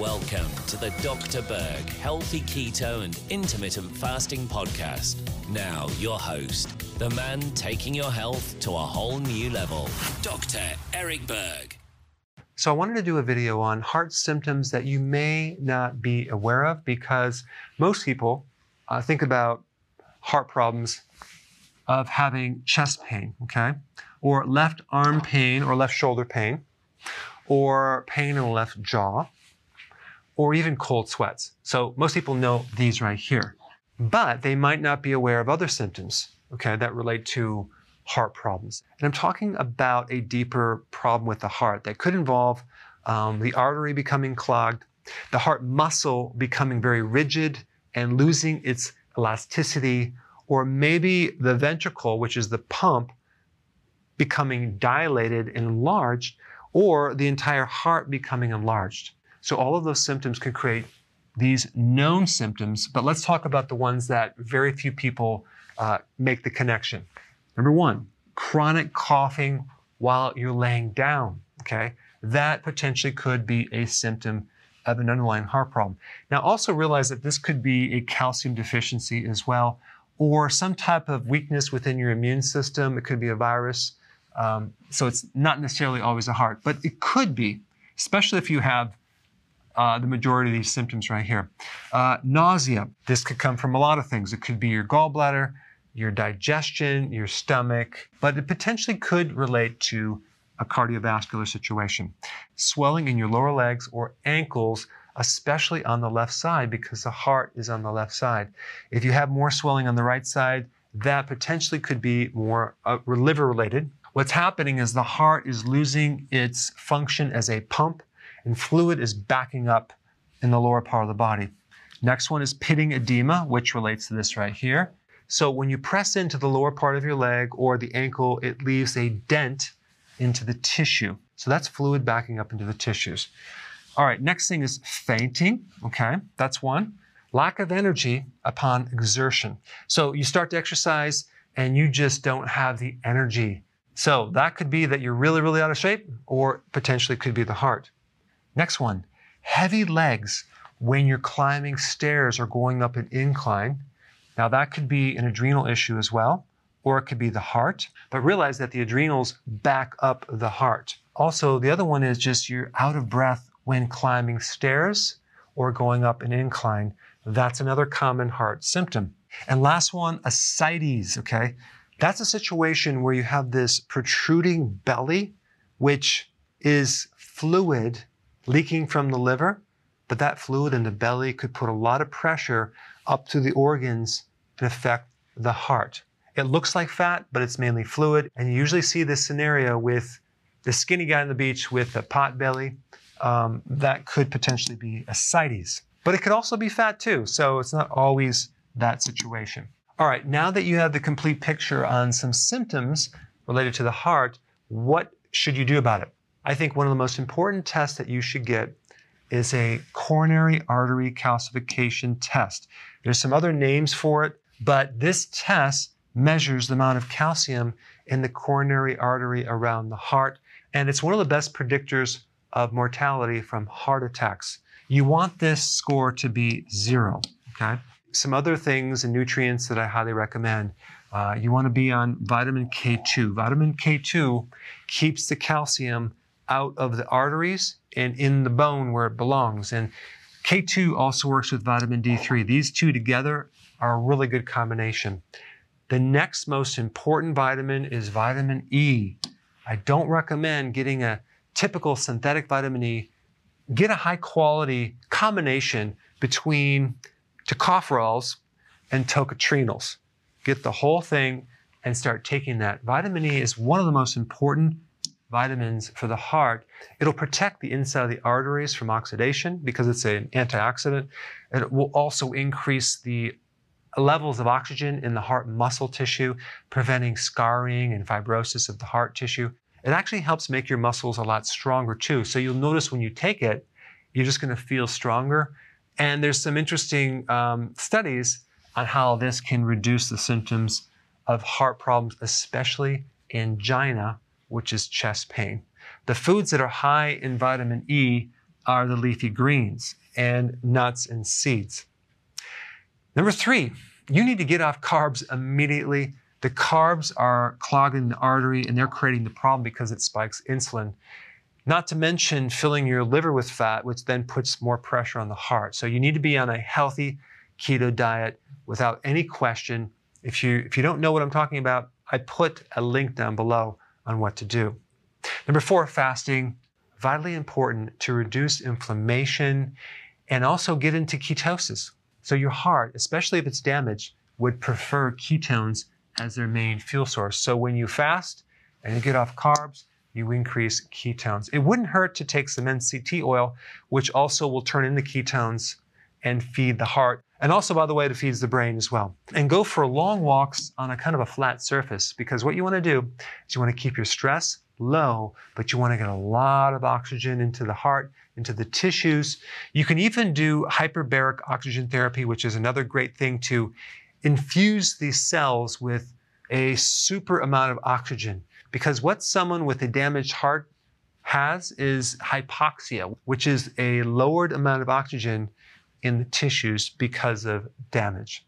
Welcome to the Dr. Berg Healthy Keto and Intermittent Fasting Podcast. Now, your host, the man taking your health to a whole new level, Dr. Eric Berg. So, I wanted to do a video on heart symptoms that you may not be aware of because most people uh, think about heart problems of having chest pain, okay, or left arm pain or left shoulder pain, or pain in the left jaw, or even cold sweats. So most people know these right here, but they might not be aware of other symptoms, okay, that relate to heart problems. And I'm talking about a deeper problem with the heart that could involve um, the artery becoming clogged, the heart muscle becoming very rigid and losing its elasticity, or maybe the ventricle, which is the pump, becoming dilated and enlarged, or the entire heart becoming enlarged. So all of those symptoms could create these known symptoms, but let's talk about the ones that very few people uh, make the connection. Number one, chronic coughing while you're laying down. Okay, that potentially could be a symptom of an underlying heart problem. Now, also realize that this could be a calcium deficiency as well, or some type of weakness within your immune system. It could be a virus. Um, so it's not necessarily always a heart, but it could be, especially if you have uh, the majority of these symptoms right here. Uh, nausea. This could come from a lot of things. It could be your gallbladder, your digestion, your stomach, but it potentially could relate to a cardiovascular situation. Swelling in your lower legs or ankles, especially on the left side, because the heart is on the left side. If you have more swelling on the right side, that potentially could be more uh, liver related. What's happening is the heart is losing its function as a pump and fluid is backing up in the lower part of the body. Next one is pitting edema, which relates to this right here. So when you press into the lower part of your leg or the ankle, it leaves a dent into the tissue. So that's fluid backing up into the tissues. All right, next thing is fainting. Okay, that's one. Lack of energy upon exertion. So you start to exercise and you just don't have the energy. So that could be that you're really, really out of shape, or potentially could be the heart. Next one, heavy legs when you're climbing stairs or going up an incline. Now, that could be an adrenal issue as well, or it could be the heart, but realize that the adrenals back up the heart. Also, the other one is just you're out of breath when climbing stairs or going up an incline. That's another common heart symptom. And last one, ascites, okay? That's a situation where you have this protruding belly, which is fluid leaking from the liver, but that fluid in the belly could put a lot of pressure up to the organs and affect the heart. It looks like fat, but it's mainly fluid. And you usually see this scenario with the skinny guy on the beach with a pot belly. Um, that could potentially be ascites. But it could also be fat too. So it's not always that situation. All right, now that you have the complete picture on some symptoms related to the heart, what should you do about it? I think one of the most important tests that you should get is a coronary artery calcification test. There's some other names for it, but this test measures the amount of calcium in the coronary artery around the heart, and it's one of the best predictors of mortality from heart attacks. You want this score to be zero, okay? Some other things and nutrients that I highly recommend. Uh, you want to be on vitamin K2. Vitamin K2 keeps the calcium out of the arteries and in the bone where it belongs. And K2 also works with vitamin D3. These two together are a really good combination. The next most important vitamin is vitamin E. I don't recommend getting a typical synthetic vitamin E. Get a high quality combination between tocopherols and tocotrienols. Get the whole thing and start taking that. Vitamin E is one of the most important vitamins for the heart. It'll protect the inside of the arteries from oxidation because it's an antioxidant. It will also increase the levels of oxygen in the heart muscle tissue, preventing scarring and fibrosis of the heart tissue. It actually helps make your muscles a lot stronger too. So you'll notice when you take it, you're just going to feel stronger. And there's some interesting um, studies on how this can reduce the symptoms of heart problems, especially angina which is chest pain. The foods that are high in vitamin E are the leafy greens and nuts and seeds. Number three, you need to get off carbs immediately. The carbs are clogging the artery and they're creating the problem because it spikes insulin. Not to mention filling your liver with fat, which then puts more pressure on the heart. So you need to be on a healthy keto diet without any question. If you if you don't know what I'm talking about, I put a link down below on what to do. Number four, fasting, vitally important to reduce inflammation and also get into ketosis. So your heart, especially if it's damaged, would prefer ketones as their main fuel source. So when you fast and you get off carbs, you increase ketones. It wouldn't hurt to take some MCT oil, which also will turn into ketones and feed the heart. And also, by the way, it feeds the brain as well. And go for long walks on a kind of a flat surface because what you want to do is you want to keep your stress low, but you want to get a lot of oxygen into the heart, into the tissues. You can even do hyperbaric oxygen therapy, which is another great thing to infuse these cells with a super amount of oxygen. Because what someone with a damaged heart has is hypoxia, which is a lowered amount of oxygen in the tissues because of damage.